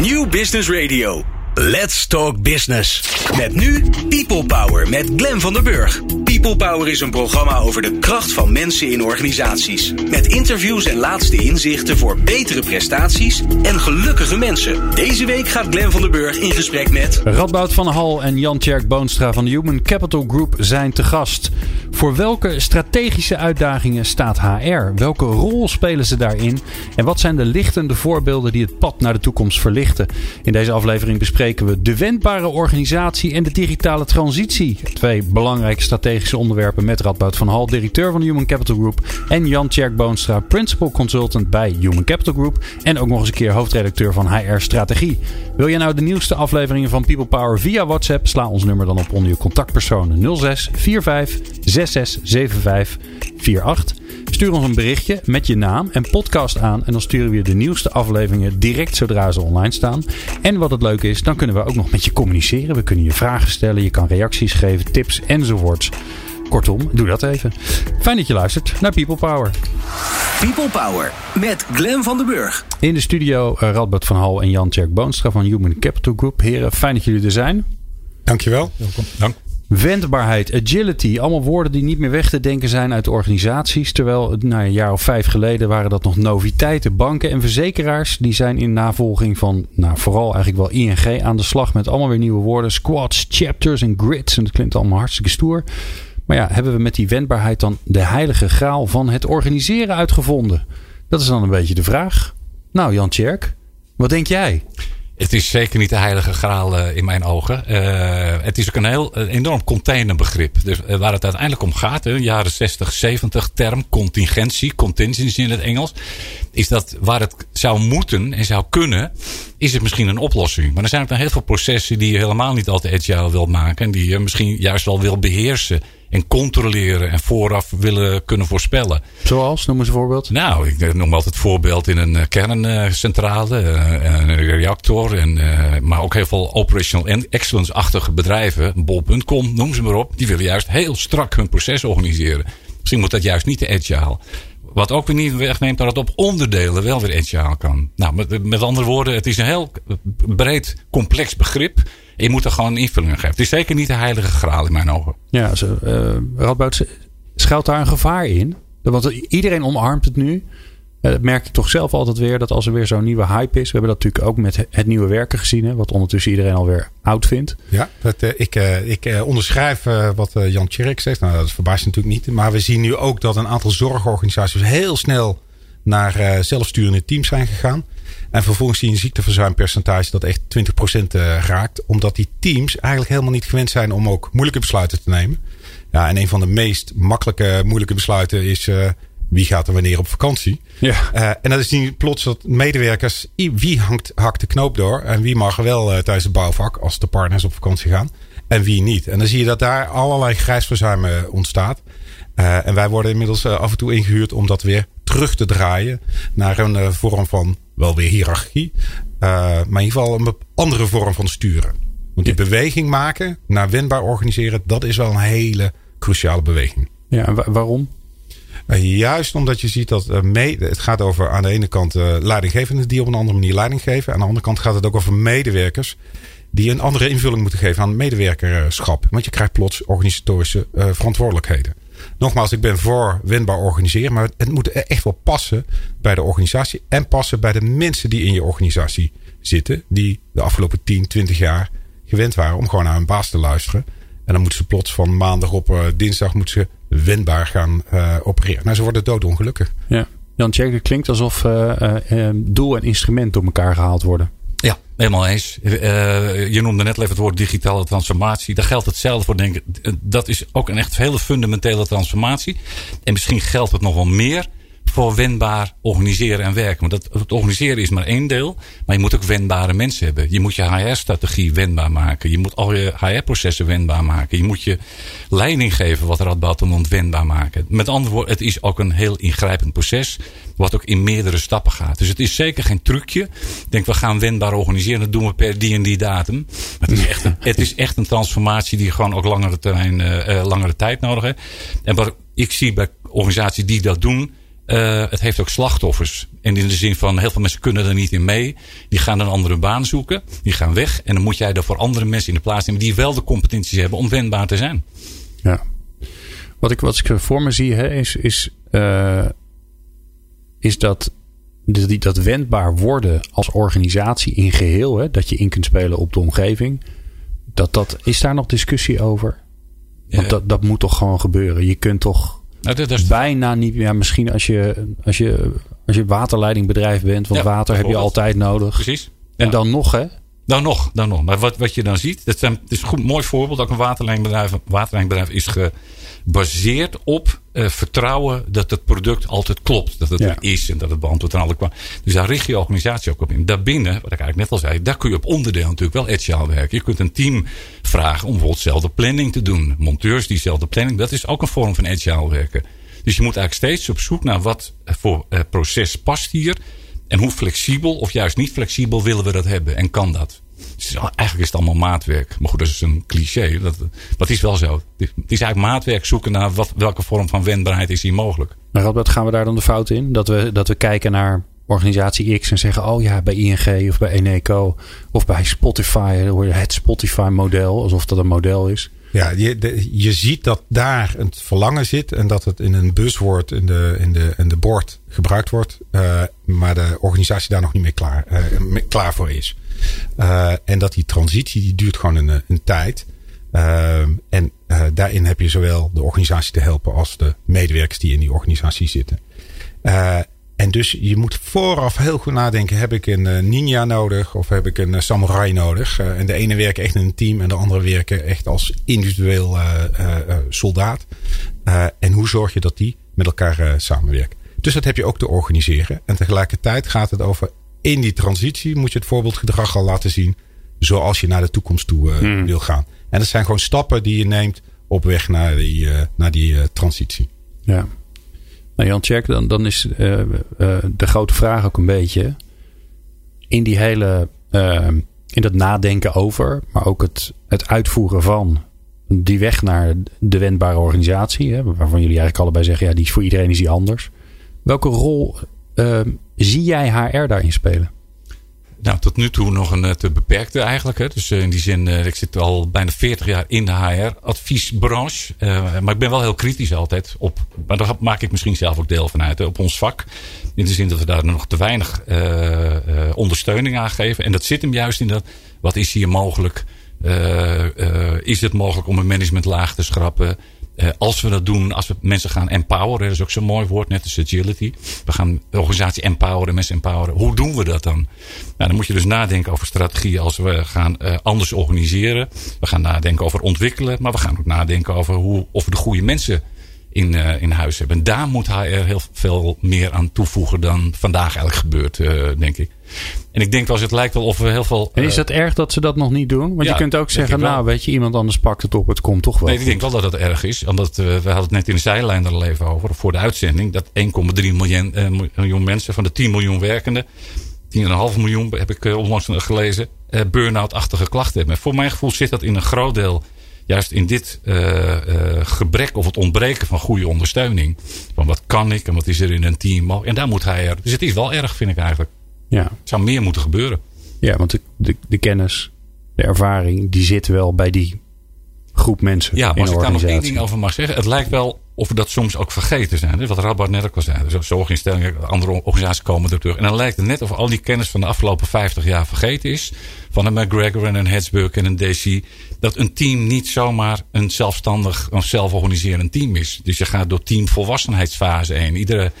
New Business Radio. Let's Talk Business. Met nu People Power met Glen van der Burg. People Power is een programma over de kracht van mensen in organisaties. Met interviews en laatste inzichten voor betere prestaties en gelukkige mensen. Deze week gaat Glen van der Burg in gesprek met... Radboud van Hal en Jan-Tjerk Boonstra van de Human Capital Group zijn te gast. Voor welke strategische uitdagingen staat HR? Welke rol spelen ze daarin? En wat zijn de lichtende voorbeelden die het pad naar de toekomst verlichten? In deze aflevering bespreken we de wendbare organisatie en de digitale transitie. Twee belangrijke strategische onderwerpen met Radboud van Hal, directeur van de Human Capital Group. En Jan Tjerk Boonstra, principal consultant bij Human Capital Group. En ook nog eens een keer hoofdredacteur van HR Strategie. Wil jij nou de nieuwste afleveringen van People Power via WhatsApp? Sla ons nummer dan op onder je contactpersonen 06 45 667548. Stuur ons een berichtje met je naam en podcast aan. En dan sturen we je de nieuwste afleveringen direct zodra ze online staan. En wat het leuke is, dan kunnen we ook nog met je communiceren. We kunnen je vragen stellen, je kan reacties geven, tips enzovoorts. Kortom, doe dat even. Fijn dat je luistert naar People Power. People Power met Glen van den Burg. In de studio uh, Radbert van Hal en Jan Tjerk Boonstra van Human Capital Group. Heren, fijn dat jullie er zijn. Dankjewel. Welkom. Dank. Wendbaarheid, agility, allemaal woorden die niet meer weg te denken zijn uit organisaties. Terwijl nou, een jaar of vijf geleden waren dat nog noviteiten. Banken en verzekeraars die zijn in navolging van nou, vooral eigenlijk wel ING aan de slag met allemaal weer nieuwe woorden. Squads, chapters en grids. En dat klinkt allemaal hartstikke stoer. Maar ja, hebben we met die wendbaarheid dan de heilige graal van het organiseren uitgevonden? Dat is dan een beetje de vraag. Nou, Jan Tjerk, wat denk jij? Het is zeker niet de heilige graal uh, in mijn ogen. Uh, het is ook een heel een enorm containerbegrip. Dus waar het uiteindelijk om gaat, de jaren 60, 70, term contingentie, contingency in het Engels, is dat waar het zou moeten en zou kunnen, is het misschien een oplossing. Maar er zijn ook nog heel veel processen die je helemaal niet altijd agile wil maken en die je misschien juist wel wil beheersen en controleren en vooraf willen kunnen voorspellen. Zoals? Noem eens een voorbeeld. Nou, ik noem altijd voorbeeld in een kerncentrale, een reactor. En, maar ook heel veel operational excellence-achtige bedrijven, bol.com, noem ze maar op. Die willen juist heel strak hun proces organiseren. Misschien moet dat juist niet de agile. Wat ook weer niet wegneemt dat het op onderdelen wel weer agile kan. Nou, met, met andere woorden, het is een heel breed, complex begrip. Je moet er gewoon een invulling aan geven. Het is zeker niet de heilige graal in mijn ogen. Ja, zo, uh, Radboud, schuilt daar een gevaar in? Want iedereen omarmt het nu. Dat merk ik toch zelf altijd weer. Dat als er weer zo'n nieuwe hype is. We hebben dat natuurlijk ook met het nieuwe werken gezien. Hè, wat ondertussen iedereen alweer oud vindt. Ja, dat, uh, ik, uh, ik uh, onderschrijf wat Jan Tjerk zegt. Nou, dat verbaast natuurlijk niet. Maar we zien nu ook dat een aantal zorgorganisaties heel snel naar zelfsturende teams zijn gegaan. En vervolgens zie je een ziekteverzuimpercentage dat echt 20% raakt. Omdat die teams eigenlijk helemaal niet gewend zijn om ook moeilijke besluiten te nemen. Ja, en een van de meest makkelijke moeilijke besluiten is wie gaat er wanneer op vakantie. Ja. Uh, en dat is niet plots dat medewerkers, wie hangt, hakt de knoop door en wie mag wel uh, tijdens het bouwvak als de partners op vakantie gaan en wie niet. En dan zie je dat daar allerlei grijsverzuim ontstaat. Uh, en wij worden inmiddels af en toe ingehuurd om dat weer terug te draaien naar een vorm van wel weer hiërarchie, maar in ieder geval een andere vorm van sturen. Want die beweging maken naar wendbaar organiseren, dat is wel een hele cruciale beweging. Ja, en waarom? Juist omdat je ziet dat mee, het gaat over aan de ene kant leidinggevenden die op een andere manier leiding geven. Aan de andere kant gaat het ook over medewerkers die een andere invulling moeten geven aan medewerkerschap. Want je krijgt plots organisatorische verantwoordelijkheden. Nogmaals, ik ben voor wendbaar organiseren, maar het moet echt wel passen bij de organisatie en passen bij de mensen die in je organisatie zitten. Die de afgelopen 10, 20 jaar gewend waren om gewoon naar hun baas te luisteren. En dan moeten ze plots van maandag op uh, dinsdag moeten ze wendbaar gaan uh, opereren. Nou, ze worden doodongelukkig. Ja. Jan Tjerk, het klinkt alsof uh, doel en instrument door elkaar gehaald worden. Ja, helemaal eens. je noemde net even het woord digitale transformatie. Daar geldt hetzelfde voor. Denk ik. Dat is ook een echt hele fundamentele transformatie. En misschien geldt het nog wel meer voor wendbaar organiseren en werken. Want dat, het organiseren is maar één deel. Maar je moet ook wendbare mensen hebben. Je moet je HR-strategie wendbaar maken. Je moet al je HR-processen wendbaar maken. Je moet je leiding geven wat Radboud wendbaar maken. Met andere woorden, het is ook een heel ingrijpend proces. Wat ook in meerdere stappen gaat. Dus het is zeker geen trucje. Ik denk, we gaan wendbaar organiseren. Dat doen we per die en die datum. Het is echt een, het is echt een transformatie die gewoon ook langere, termijn, uh, langere tijd nodig heeft. En wat ik zie bij organisaties die dat doen Uh, het heeft ook slachtoffers. En in de zin van heel veel mensen kunnen er niet in mee. Die gaan een andere baan zoeken. Die gaan weg. En dan moet jij er voor andere mensen in de plaats nemen die wel de competenties hebben om wendbaar te zijn. Ja. Wat ik, wat ik voor me zie hè, is, is, uh, is dat, dat, dat wendbaar worden als organisatie in geheel. Hè, dat je in kunt spelen op de omgeving. Dat, dat, is daar nog discussie over? Want dat, dat moet toch gewoon gebeuren. Je kunt toch nou, dat is bijna niet. Ja, misschien als je, als je, als je waterleidingbedrijf bent, want water heb je altijd nodig. Precies. En dan nog, hè? Dan nog, dan nog. Maar wat, wat je dan ziet, dat, zijn, is een goed, mooi voorbeeld. Dat een waterleidingbedrijf, waterleidingbedrijf is gebaseerd op uh, vertrouwen dat het product altijd klopt. Dat het er is en dat het beantwoordt aan alle kwamen. Dus daar richt je organisatie ook op in. Daarbinnen, wat ik eigenlijk net al zei, daar kun je op onderdeel natuurlijk wel agile werken. Je kunt een team vragen om bijvoorbeeld dezelfde planning te doen. Monteurs diezelfde planning, dat is ook een vorm van agile werken. Dus je moet eigenlijk steeds op zoek naar wat voor uh, proces past hier. En hoe flexibel of juist niet flexibel willen we dat hebben en kan dat? Eigenlijk is het allemaal maatwerk. Maar goed, dat is een cliché. Dat, dat is wel zo. Het is eigenlijk maatwerk zoeken naar wat, welke vorm van wendbaarheid is hier mogelijk. Maar Robert, gaan we daar dan de fout in? Dat we, dat we kijken naar organisatie X en zeggen: Oh ja, bij ING of bij Eneco of bij Spotify, het Spotify-model, alsof dat een model is. Ja, je, je ziet dat daar het verlangen zit en dat het in een buswoord in de, in de, in de bord gebruikt wordt, uh, maar de organisatie daar nog niet meer klaar, uh, klaar voor is. Uh, en dat die transitie die duurt gewoon een, een tijd. en daarin heb je zowel de organisatie te helpen als de medewerkers die in die organisatie zitten. En dus je moet vooraf heel goed nadenken. Heb ik een uh, ninja nodig of heb ik een uh, samurai nodig? Uh, en de ene werken echt in een team en de andere werken echt als individueel soldaat. en hoe zorg je dat die met elkaar samenwerken? Dus dat heb je ook te organiseren. En tegelijkertijd gaat het over in die transitie moet je het voorbeeldgedrag al laten zien. Zoals je naar de toekomst toe hmm. wil gaan. En dat zijn gewoon stappen die je neemt op weg naar die, naar die transitie. Ja. Nou, Jan Tjerk, dan, dan is uh, uh, de grote vraag ook een beetje. In die hele. Uh, in dat nadenken over, maar ook het, het uitvoeren van die weg naar de wendbare organisatie. Hè, waarvan jullie eigenlijk allebei zeggen: ja, die is voor iedereen is die anders. Welke rol zie jij HR daarin spelen? Nou, tot nu toe nog een eh, te beperkte eigenlijk. Hè. Dus eh, in die zin, uh, ik zit al bijna 40 jaar in de HR-adviesbranche. Maar ik ben wel heel kritisch altijd op. Maar daar maak ik misschien zelf ook deel van uit. Op ons vak. In de zin dat we daar nog te weinig ondersteuning aan geven. En dat zit hem juist in dat. Wat is hier mogelijk? is het mogelijk om een managementlaag te schrappen? Uh, als we dat doen, als we mensen gaan empoweren, dat is ook zo'n mooi woord, net als agility. We gaan de organisatie empoweren, mensen empoweren. Hoe doen we dat dan? Nou, dan moet je dus nadenken over strategie als we gaan uh, anders organiseren. We gaan nadenken over ontwikkelen, maar we gaan ook nadenken over hoe, of we de goede mensen in, uh, in huis hebben. En daar moet HR heel veel meer aan toevoegen dan vandaag eigenlijk gebeurt, uh, denk ik. En ik denk wel eens, het lijkt wel of we heel veel. En is het erg dat ze dat nog niet doen? Want je kunt ook zeggen, nou, weet je, iemand anders pakt het op, het komt toch wel. Nee, ik denk wel dat het erg is. Omdat we hadden het net in de zijlijn er al even over, voor de uitzending, dat 1,3 miljoen, miljoen mensen van de 10 miljoen werkenden, 10,5 miljoen heb ik onlangs gelezen, burn-out-achtige klachten hebben. En voor mijn gevoel zit dat in een groot deel juist in dit gebrek of het ontbreken van goede ondersteuning. Van wat kan ik en wat is er in een team. En daar moet hij er. Dus het is wel erg, vind ik eigenlijk. Ja. Het zou meer moeten gebeuren. Ja, want de, de, de kennis, de ervaring, die zit wel bij die groep mensen. Ja, maar als ik daar nog één ding over mag zeggen. Het lijkt wel of we dat soms ook vergeten zijn. Wat Radboud net ook al zei. Dus zorginstellingen, andere organisaties komen er terug. En dan lijkt het net of al die kennis van de afgelopen 50 jaar vergeten is. Van een McGregor en een Hetzburg en een DC. Dat een team niet zomaar een zelfstandig, een zelforganiserend team is. Dus je gaat door teamvolwassenheidsfase heen. Iedere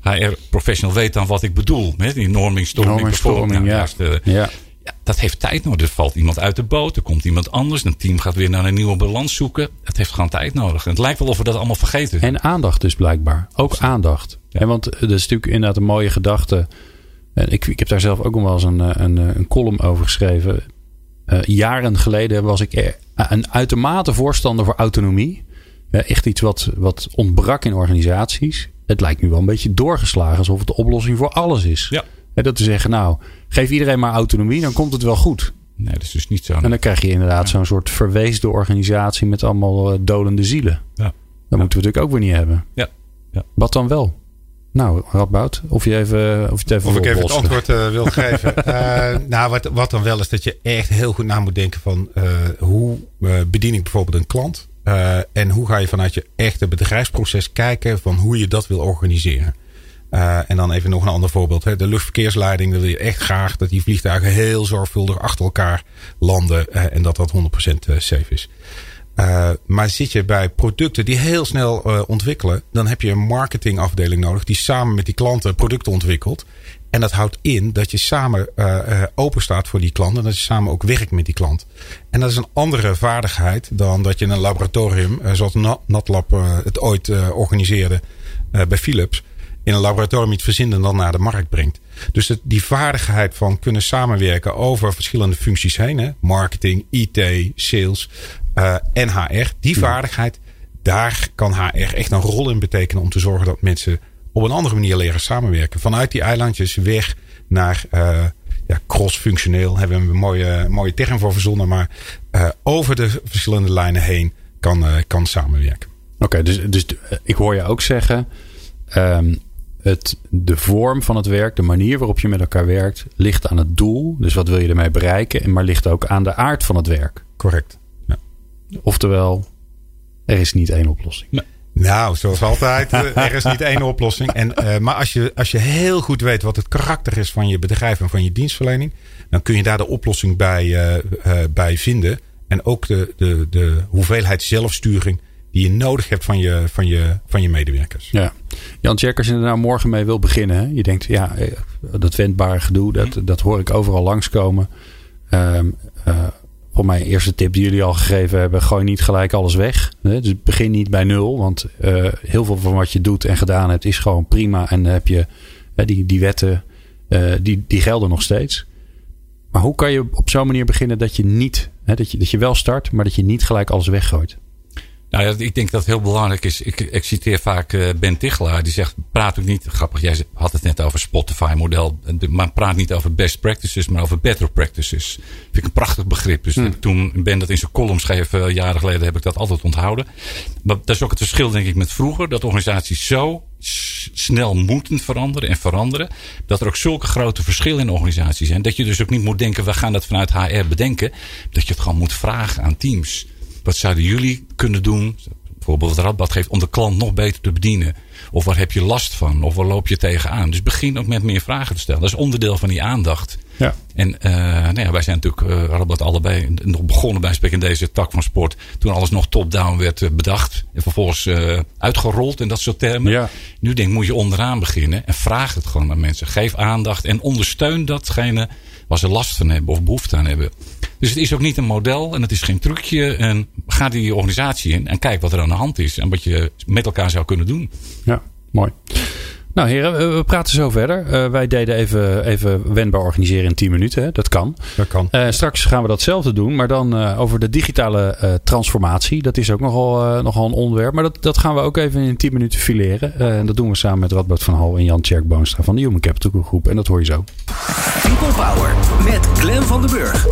HR-professional weet dan wat ik bedoel. Met die norming, storming, storming ja. ja. ja. Dat heeft tijd nodig. Er valt iemand uit de boot. Er komt iemand anders. Een team gaat weer naar een nieuwe balans zoeken. Het heeft gewoon tijd nodig. En het lijkt wel of we dat allemaal vergeten. En aandacht dus blijkbaar. Ook aandacht. Ja. want dat is natuurlijk inderdaad een mooie gedachte. En ik, ik heb daar zelf ook nog wel eens een, een, een column over geschreven. Uh, jaren geleden was ik een uitermate voorstander voor autonomie. Uh, echt iets wat, wat ontbrak in organisaties het lijkt nu wel een beetje doorgeslagen alsof het de oplossing voor alles is. Ja. En dat te zeggen, nou, geef iedereen maar autonomie, dan komt het wel goed. Nee, dat is dus niet zo. En dan krijg je inderdaad zo'n soort verweesde organisatie met allemaal uh, dolende zielen. Ja. Dat moeten we natuurlijk ook weer niet hebben. Ja. ja. Wat dan wel? Nou, Radboud, of je, even, of je het even Of ik even het antwoord eh, wil geven. Eh, nou, wat, wat dan wel is dat je echt heel goed na moet denken van eh, hoe eh, bedien ik bijvoorbeeld een klant. Eh, en hoe ga je vanuit je echte bedrijfsproces kijken van hoe je dat wil organiseren. Eh, en dan even nog een ander voorbeeld. Hè. De luchtverkeersleiding wil je echt graag dat die vliegtuigen heel zorgvuldig achter elkaar landen. eh, en dat dat 100% safe is. Maar zit je bij producten die heel snel ontwikkelen, dan heb je een marketingafdeling nodig die samen met die klanten producten ontwikkelt. En dat houdt in dat je samen open staat voor die klant en dat je samen ook werkt met die klant. En dat is een andere vaardigheid dan dat je in een laboratorium, zoals NatLab het ooit organiseerde bij Philips, in een laboratorium iets verzint en dan naar de markt brengt. Dus het, die vaardigheid van kunnen samenwerken over verschillende functies heen, hè, marketing, IT, sales uh, en HR, die vaardigheid, daar kan HR echt een rol in betekenen om te zorgen dat mensen op een andere manier leren samenwerken. Vanuit die eilandjes weg naar uh, ja, cross-functioneel, hebben we een mooie, mooie term voor verzonnen, maar uh, over de verschillende lijnen heen kan, kan samenwerken. Oké, okay, dus, dus ik hoor je ook zeggen. Um, het, de vorm van het werk, de manier waarop je met elkaar werkt, ligt aan het doel. Dus wat wil je ermee bereiken? Maar ligt ook aan de aard van het werk. Correct. Ja. Oftewel, er is niet één oplossing. Nee. Nou, zoals altijd, er is niet één oplossing. En, uh, maar als je, als je heel goed weet wat het karakter is van je bedrijf en van je dienstverlening, dan kun je daar de oplossing bij, uh, uh, bij vinden. En ook de, de, de hoeveelheid zelfsturing die je nodig hebt van je, van je, van je medewerkers. Ja. Jan Tjerk, als je er nou morgen mee wil beginnen. Hè? Je denkt, ja, dat wendbare gedoe, dat, dat hoor ik overal langskomen. Um, uh, voor mijn eerste tip die jullie al gegeven hebben, gooi niet gelijk alles weg. Hè? Dus begin niet bij nul, want uh, heel veel van wat je doet en gedaan hebt is gewoon prima. En dan heb je die, die wetten, uh, die, die gelden nog steeds. Maar hoe kan je op zo'n manier beginnen dat je niet, hè, dat, je, dat je wel start, maar dat je niet gelijk alles weggooit? Nou ja, ik denk dat het heel belangrijk is. Ik, ik citeer vaak uh, Ben Tichelaar. Die zegt, praat ook niet, grappig, jij had het net over Spotify-model. Maar praat niet over best practices, maar over better practices. Vind ik een prachtig begrip. Dus hmm. toen Ben dat in zijn column schreef, uh, jaren geleden, heb ik dat altijd onthouden. Maar dat is ook het verschil, denk ik, met vroeger. Dat organisaties zo snel moeten veranderen en veranderen. Dat er ook zulke grote verschillen in organisaties zijn. Dat je dus ook niet moet denken, we gaan dat vanuit HR bedenken. Dat je het gewoon moet vragen aan teams. Wat zouden jullie kunnen doen, bijvoorbeeld het Radbad geeft, om de klant nog beter te bedienen? Of waar heb je last van? Of waar loop je tegenaan? Dus begin ook met meer vragen te stellen. Dat is onderdeel van die aandacht. Ja. En uh, nou ja, wij zijn natuurlijk uh, Radbad allebei nog begonnen bij spreken in deze tak van sport. Toen alles nog top-down werd uh, bedacht. En vervolgens uitgerold in dat soort termen. Ja. Nu denk ik, moet je onderaan beginnen. En vraag het gewoon aan mensen. Geef aandacht en ondersteun datgene waar ze last van hebben of behoefte aan hebben. Dus het is ook niet een model en het is geen trucje. En ga die organisatie in en kijk wat er aan de hand is. En wat je met elkaar zou kunnen doen. Ja, mooi. Nou heren, we praten zo verder. Uh, wij deden even, even wendbaar organiseren in 10 minuten. Hè? Dat kan. Dat kan. Uh, straks gaan we datzelfde doen. Maar dan uh, over de digitale transformatie. Dat is ook nogal, nogal een onderwerp. Maar dat, dat gaan we ook even in 10 minuten fileren. en dat doen we samen met Radboud van Hal en Jan Tjerk Boonstra van de Human Capital Groep. En dat hoor je zo. People Power met Glen van den Burg.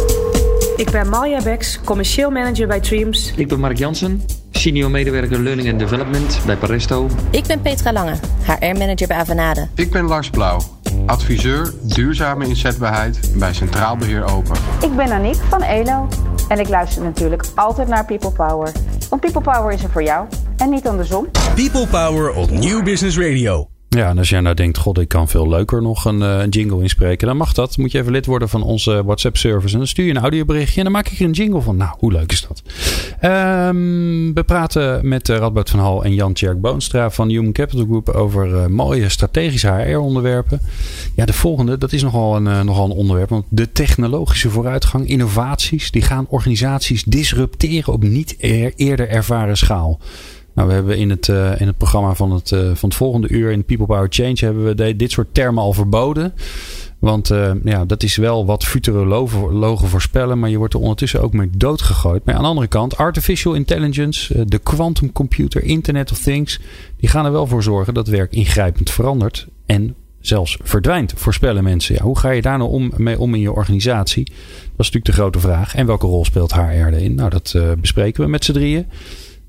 Ik ben Malja Beks, commercieel manager bij Dreams. Ik ben Mark Jansen, senior medewerker Learning and Development bij Paresto. Ik ben Petra Lange, HR-manager bij Avanade. Ik ben Lars Blauw, adviseur duurzame inzetbaarheid bij Centraal Beheer Open. Ik ben Aniek van ELO en ik luister natuurlijk altijd naar People Power. Want People Power is er voor jou en niet andersom. People Power op Nieuw Business Radio. Ja, en als jij nou denkt, god, ik kan veel leuker nog een, een jingle inspreken, dan mag dat. Moet je even lid worden van onze WhatsApp-service. En dan stuur je een audioberichtje en dan maak ik er een jingle van. Nou, hoe leuk is dat? Um, we praten met uh, Radboud van Hal en Jan Tjerk Boonstra van Human Capital Group over uh, mooie strategische HR-onderwerpen. Ja, de volgende, dat is nogal een, nogal een onderwerp. Want de technologische vooruitgang, innovaties, die gaan organisaties disrupteren op niet eer, eerder ervaren schaal. Nou, we hebben in het, uh, in het programma van het, uh, van het volgende uur in People Power Change hebben we dit soort termen al verboden. Want uh, ja, dat is wel wat futurologen voorspellen, maar je wordt er ondertussen ook mee doodgegooid. Maar aan de andere kant, artificial intelligence, de quantum computer, Internet of Things, die gaan er wel voor zorgen dat werk ingrijpend verandert en zelfs verdwijnt, voorspellen mensen. Ja, hoe ga je daar nou om, mee om in je organisatie? Dat is natuurlijk de grote vraag. En welke rol speelt HR erin? Nou, dat bespreken we met z'n drieën.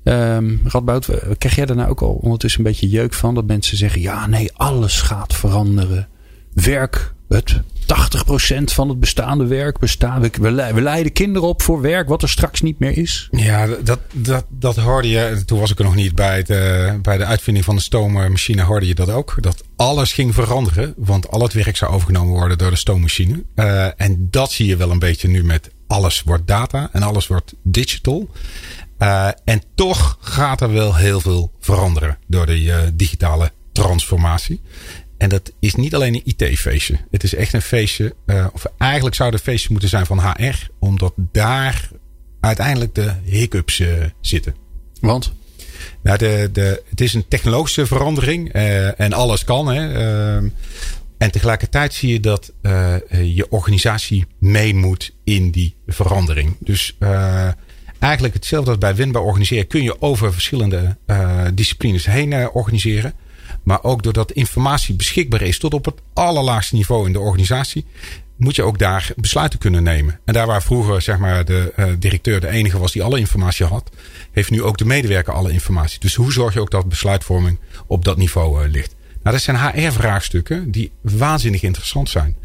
Um, Radboud, krijg jij daar nou ook al ondertussen een beetje jeuk van? Dat mensen zeggen, ja nee, alles gaat veranderen. Werk, het 80% van het bestaande werk bestaat. We, leiden kinderen op voor werk wat er straks niet meer is. Ja, dat, dat, dat hoorde je. Toen was ik er nog niet bij, uh, bij de uitvinding van de stoommachine. Hoorde je dat ook. Dat alles ging veranderen. Want al het werk zou overgenomen worden door de stoommachine. Uh, en dat zie je wel een beetje nu met alles wordt data en alles wordt digital. Uh, en toch gaat er wel heel veel veranderen door de uh, digitale transformatie. En dat is niet alleen een IT-feestje. Het is echt een feestje, uh, of eigenlijk zou het een feestje moeten zijn van HR, omdat daar uiteindelijk de hiccups zitten. Want? Nou, de, de, het is een technologische verandering en alles kan. Hè. Ehm, en tegelijkertijd zie je dat je organisatie mee moet in die verandering. Dus eigenlijk hetzelfde als bij winbaar organiseren kun je over verschillende uh, disciplines heen uh, organiseren. Maar ook doordat informatie beschikbaar is tot op het allerlaagste niveau in de organisatie, moet je ook daar besluiten kunnen nemen. En daar waar vroeger zeg maar, de uh, directeur de enige was die alle informatie had, heeft nu ook de medewerker alle informatie. Dus hoe zorg je ook dat besluitvorming op dat niveau ligt? Nou, dat zijn HR-vraagstukken die waanzinnig interessant zijn.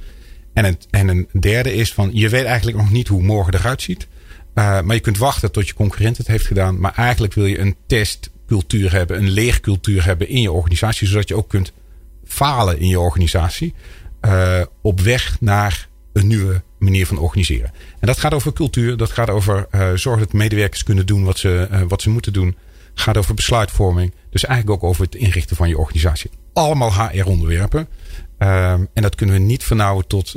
En en een derde is van, je weet eigenlijk nog niet hoe morgen eruit ziet. Uh, maar je kunt wachten tot je concurrent het heeft gedaan. Maar eigenlijk wil je een testcultuur hebben, een leercultuur hebben in je organisatie. Zodat je ook kunt falen in je organisatie. Uh, op weg naar een nieuwe manier van organiseren. En dat gaat over cultuur. Dat gaat over uh, zorgen dat medewerkers kunnen doen wat ze, wat ze moeten doen. Gaat over besluitvorming. Dus eigenlijk ook over het inrichten van je organisatie. Allemaal HR-onderwerpen. en dat kunnen we niet vernauwen tot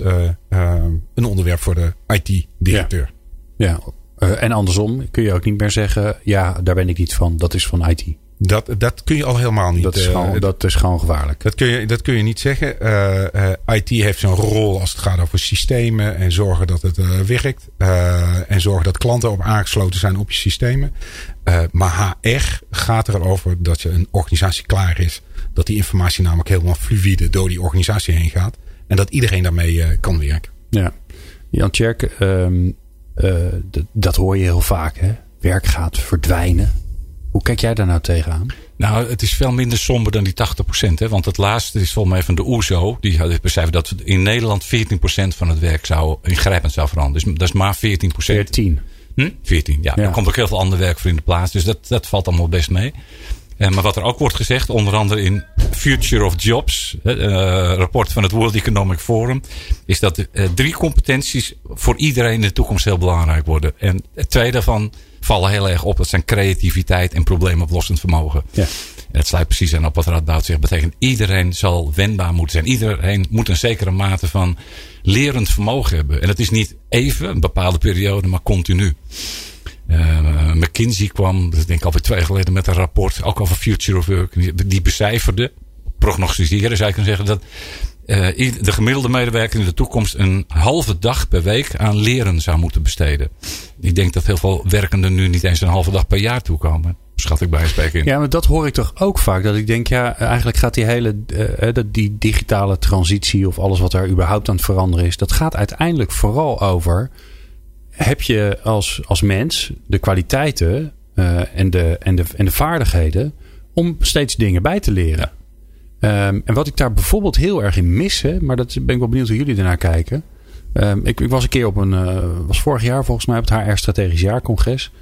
een onderwerp voor de IT-directeur. Ja. ja. Uh, en andersom kun je ook niet meer zeggen, ja, daar ben ik niet van, dat is van IT. Dat, dat kun je al helemaal niet. Dat is gewoon, uh, dat is gewoon gevaarlijk. Dat kun je, dat kun je niet zeggen. Uh, IT heeft zo'n rol als het gaat over systemen en zorgen dat het werkt. en zorgen dat klanten op aangesloten zijn op je systemen. maar HR gaat erover dat je een organisatie klaar is. Dat die informatie namelijk helemaal fluïde door die organisatie heen gaat. En dat iedereen daarmee kan werken. Ja. Jan Tjerk, um, uh, dat hoor je heel vaak. Hè? Werk gaat verdwijnen. Hoe kijk jij daar nou tegenaan? Nou, het is veel minder somber dan die 80%. Hè? Want het laatste is volgens mij van de OESO. Die had beschreven dat in Nederland 14% van het werk zou ingrijpend zou veranderen. Dus dat is maar 14%. 14. Hm? 14, ja. ja. Er komt ook heel veel ander werk voor in de plaats. Dus dat, dat valt allemaal best mee. Uh, maar wat er ook wordt gezegd, onder andere in Future of Jobs, uh, rapport van het World Economic Forum, is dat uh, drie competenties voor iedereen in de toekomst heel belangrijk worden. En twee daarvan vallen heel erg op. Dat zijn creativiteit en probleemoplossend vermogen. Ja. En het sluit precies aan op wat Radboud zegt. betekent iedereen zal wendbaar moeten zijn. Iedereen moet een zekere mate van lerend vermogen hebben. En dat is niet even, een bepaalde periode, maar continu. Uh, McKinsey kwam, dat denk ik alweer twee geleden, met een rapport. Ook over Future of Work. Die, becijferde, prognosticeren zou je kunnen zeggen, dat uh, de gemiddelde medewerker in de toekomst een halve dag per week aan leren zou moeten besteden. Ik denk dat heel veel werkenden nu niet eens een halve dag per jaar toekomen. Schat ik bij spreken. Ja, maar dat hoor ik toch ook vaak. Dat ik denk, ja, eigenlijk gaat die hele uh, die digitale transitie of alles wat er überhaupt aan het veranderen is, dat gaat uiteindelijk vooral over heb je als, als mens de kwaliteiten uh, en, de, en, de, en de vaardigheden om steeds dingen bij te leren. Um, en wat ik daar bijvoorbeeld heel erg in mis, hè, maar dat ben ik wel benieuwd hoe jullie ernaar kijken. Um, ik, ik, was een keer op een, uh, was vorig jaar volgens mij op het HR Strategisch Jaarcongres.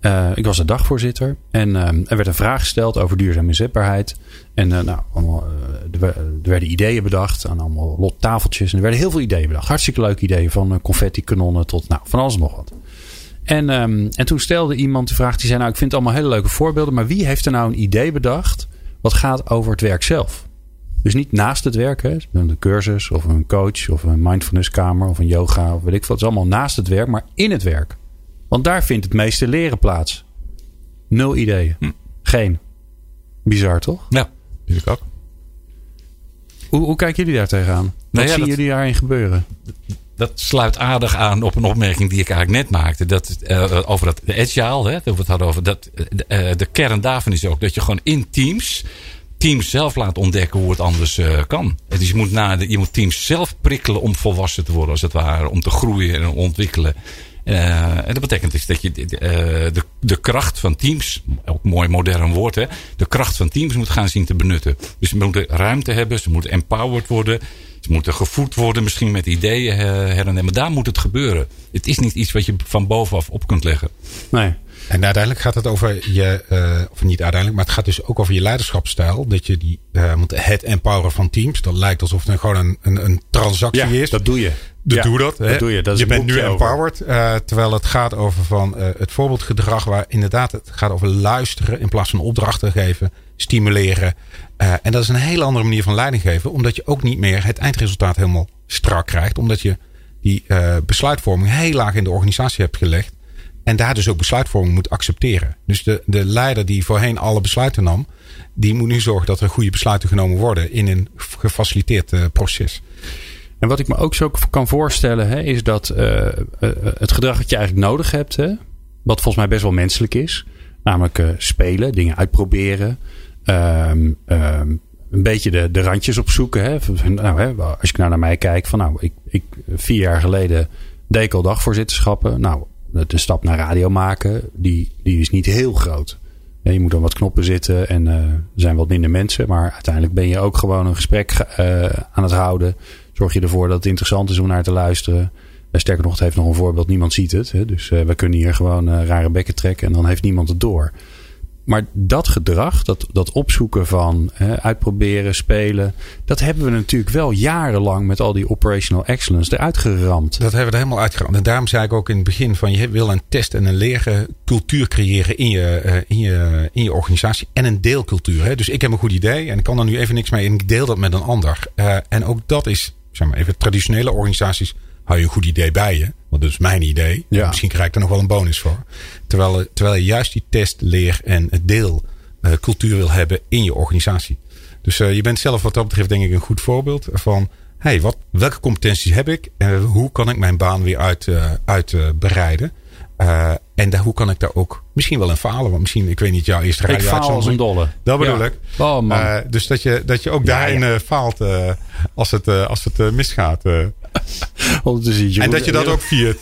Uh, ik was de dagvoorzitter en uh, er werd een vraag gesteld over duurzame inzetbaarheid. En uh, nou, er, er, werden ideeën bedacht aan allemaal lot tafeltjes. En er werden heel veel ideeën bedacht. Hartstikke leuke ideeën van confetti kanonnen tot nou, van alles en nog wat. En, um, en toen stelde iemand de vraag, die zei nou ik vind allemaal hele leuke voorbeelden. Maar wie heeft er nou een idee bedacht wat gaat over het werk zelf? Dus niet naast het werk, een cursus of een coach of een mindfulnesskamer of een yoga of weet ik wat. Het is allemaal naast het werk, maar in het werk. Want daar vindt het meeste leren plaats. Nul ideeën. Hm. Geen. Bizar toch? Ja, vind ik ook. Hoe, hoe kijken jullie daar tegenaan? Wat nou ja, zien dat, jullie daarin gebeuren? Dat sluit aardig aan op een opmerking die ik eigenlijk net maakte. Dat, uh, over dat agile, hè, dat we het hadden over. Dat, uh, de kern daarvan is ook dat je gewoon in teams teams zelf laat ontdekken hoe het anders uh, kan. Dus je moet, na de, je moet teams zelf prikkelen om volwassen te worden, als het ware. Om te groeien en ontwikkelen. En dat betekent dus dat je de, de kracht van teams, ook mooi modern woord, hè, de kracht van teams moet gaan zien te benutten. Dus ze moeten ruimte hebben, ze moeten empowered worden. Ze moeten gevoed worden, misschien met ideeën her en der. Maar daar moet het gebeuren. Het is niet iets wat je van bovenaf op kunt leggen. Nee. En uiteindelijk gaat het over je, uh, of niet uiteindelijk, maar het gaat dus ook over je leiderschapsstijl. Dat je die, uh, want het empoweren van teams, dat lijkt alsof het gewoon een, een, een transactie ja, is. dat doe je. Ja, doe dat. dat doe je. Dat is je bent nu empowered. Uh, terwijl het gaat over van het voorbeeldgedrag waar inderdaad het gaat over luisteren in plaats van opdrachten geven, stimuleren. en dat is een hele andere manier van leiding geven. Omdat je ook niet meer het eindresultaat helemaal strak krijgt. Omdat je die besluitvorming heel laag in de organisatie hebt gelegd. En daar dus ook besluitvorming moet accepteren. Dus de, de leider die voorheen alle besluiten nam, die moet nu zorgen dat er goede besluiten genomen worden in een gefaciliteerd uh, proces. En wat ik me ook zo kan voorstellen, hè, is dat uh, uh, het gedrag dat je eigenlijk nodig hebt, hè, wat volgens mij best wel menselijk is, namelijk spelen, dingen uitproberen, um, um, een beetje de, de randjes opzoeken. Hè. Nou, hè, als ik nou naar mij kijk, van nou, ik, ik vier jaar geleden deed ik al dagvoorzitterschappen. Nou, de stap naar radio maken, die, die is niet heel groot. Je moet dan wat knoppen zitten en uh, er zijn wat minder mensen. Maar uiteindelijk ben je ook gewoon een gesprek uh, aan het houden. Zorg je ervoor dat het interessant is om naar te luisteren. Uh, sterker nog, het heeft nog een voorbeeld. Niemand ziet het. Hè? Dus we kunnen hier gewoon rare bekken trekken en dan heeft niemand het door. Maar dat gedrag, dat, dat opzoeken van hè, uitproberen, spelen, dat hebben we natuurlijk wel jarenlang met al die operational excellence eruit geramd. Dat hebben we er helemaal uitgeramd. En daarom zei ik ook in het begin van je wil een test en een leren cultuur creëren in je, in je, in je organisatie en een deelcultuur. Hè. Dus ik heb een goed idee en ik kan er nu even niks mee en ik deel dat met een ander. Uh, en ook dat is, zeg maar even, traditionele organisaties hou je een goed idee bij je. Want dat is mijn idee. Ja. Misschien krijg ik er nog wel een bonus voor. Terwijl, terwijl je juist die test, leer en deel uh, cultuur wil hebben in je organisatie. Dus uh, je bent zelf wat dat betreft denk ik een goed voorbeeld van... Hey, wat, welke competenties heb ik en hoe kan ik mijn baan weer uit, uh, uitbreiden? Uh, en daar, hoe kan ik daar ook misschien wel in falen? Want misschien, ik weet niet, jouw eerste radio Ik faal als een dolle. Dat bedoel ja. ik. Oh, man. Uh, dus dat je, dat je ook daarin ja. faalt uh, als het, als het misgaat. Ondertussen en dat je dat ook viert.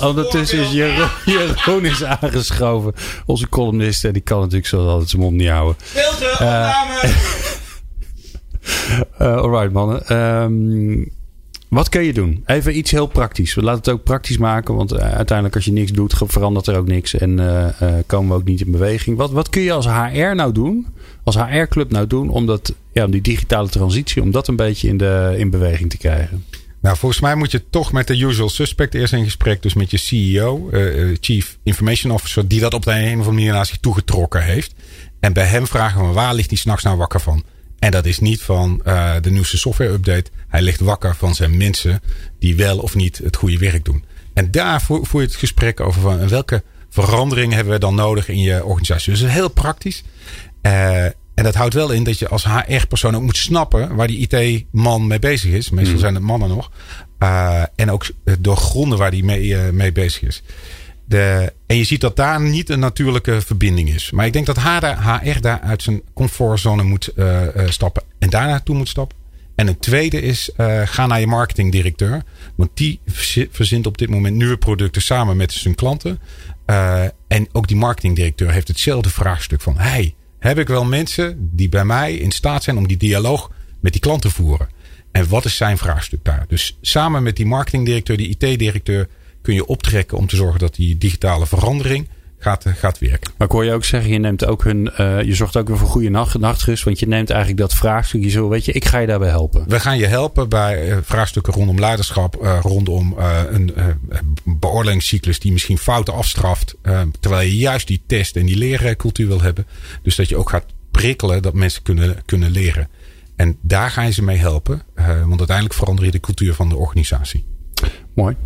Ondertussen is Jeroen, Jeroen is aangeschoven. Onze columnist, die kan natuurlijk zo altijd zijn mond niet houden. Stilte, opname! alright mannen. Um, wat kun je doen? Even iets heel praktisch. We laten het ook praktisch maken. Want uh, uiteindelijk als je niks doet, verandert er ook niks. En uh, uh, komen we ook niet in beweging. Wat, wat kun je als HR nou doen? Als HR-club nou doen om, dat, ja, om die digitale transitie... om dat een beetje in, de, in beweging te krijgen? Nou, volgens mij moet je toch met de usual suspect eerst in gesprek. Dus met je CEO, Chief Information Officer... die dat op de een of andere manier naar zich toegetrokken heeft. En bij hem vragen we waar ligt hij s'nachts nou wakker van? En dat is niet van uh, de nieuwste software update. Hij ligt wakker van zijn mensen die wel of niet het goede werk doen. En daar voer, je het gesprek over van welke veranderingen hebben we dan nodig in je organisatie. Dus heel praktisch. Uh, en dat houdt wel in dat je als HR-persoon ook moet snappen waar die IT-man mee bezig is. Meestal mm. zijn het mannen nog. Uh, en ook doorgronden waar die mee, mee bezig is. De, en je ziet dat daar niet een natuurlijke verbinding is. Maar ik denk dat HR daar uit zijn comfortzone moet uh, stappen. En daar naartoe moet stappen. En een tweede is, ga naar je marketingdirecteur. Want die verzint op dit moment nieuwe producten samen met zijn klanten. en ook die marketingdirecteur heeft hetzelfde vraagstuk van... Hey, heb ik wel mensen die bij mij in staat zijn om die dialoog met die klanten te voeren? En wat is zijn vraagstuk daar? Dus samen met die marketingdirecteur, die IT-directeur kun je optrekken om te zorgen dat die digitale verandering gaat, gaat werken. Maar ik hoor je ook zeggen, je neemt ook hun, uh, je zorgt ook weer voor goede nacht, nachtrust, want je neemt eigenlijk dat vraagstuk, je zo, weet je, ik ga je daarbij helpen. We gaan je helpen bij uh, vraagstukken rondom leiderschap, uh, rondom een beoordelingscyclus die misschien fouten afstraft, terwijl je juist die test en die leercultuur wil hebben. Dus dat je ook gaat prikkelen dat mensen kunnen, kunnen leren. En daar ga je ze mee helpen, want uiteindelijk verander je de cultuur van de organisatie. Mooi.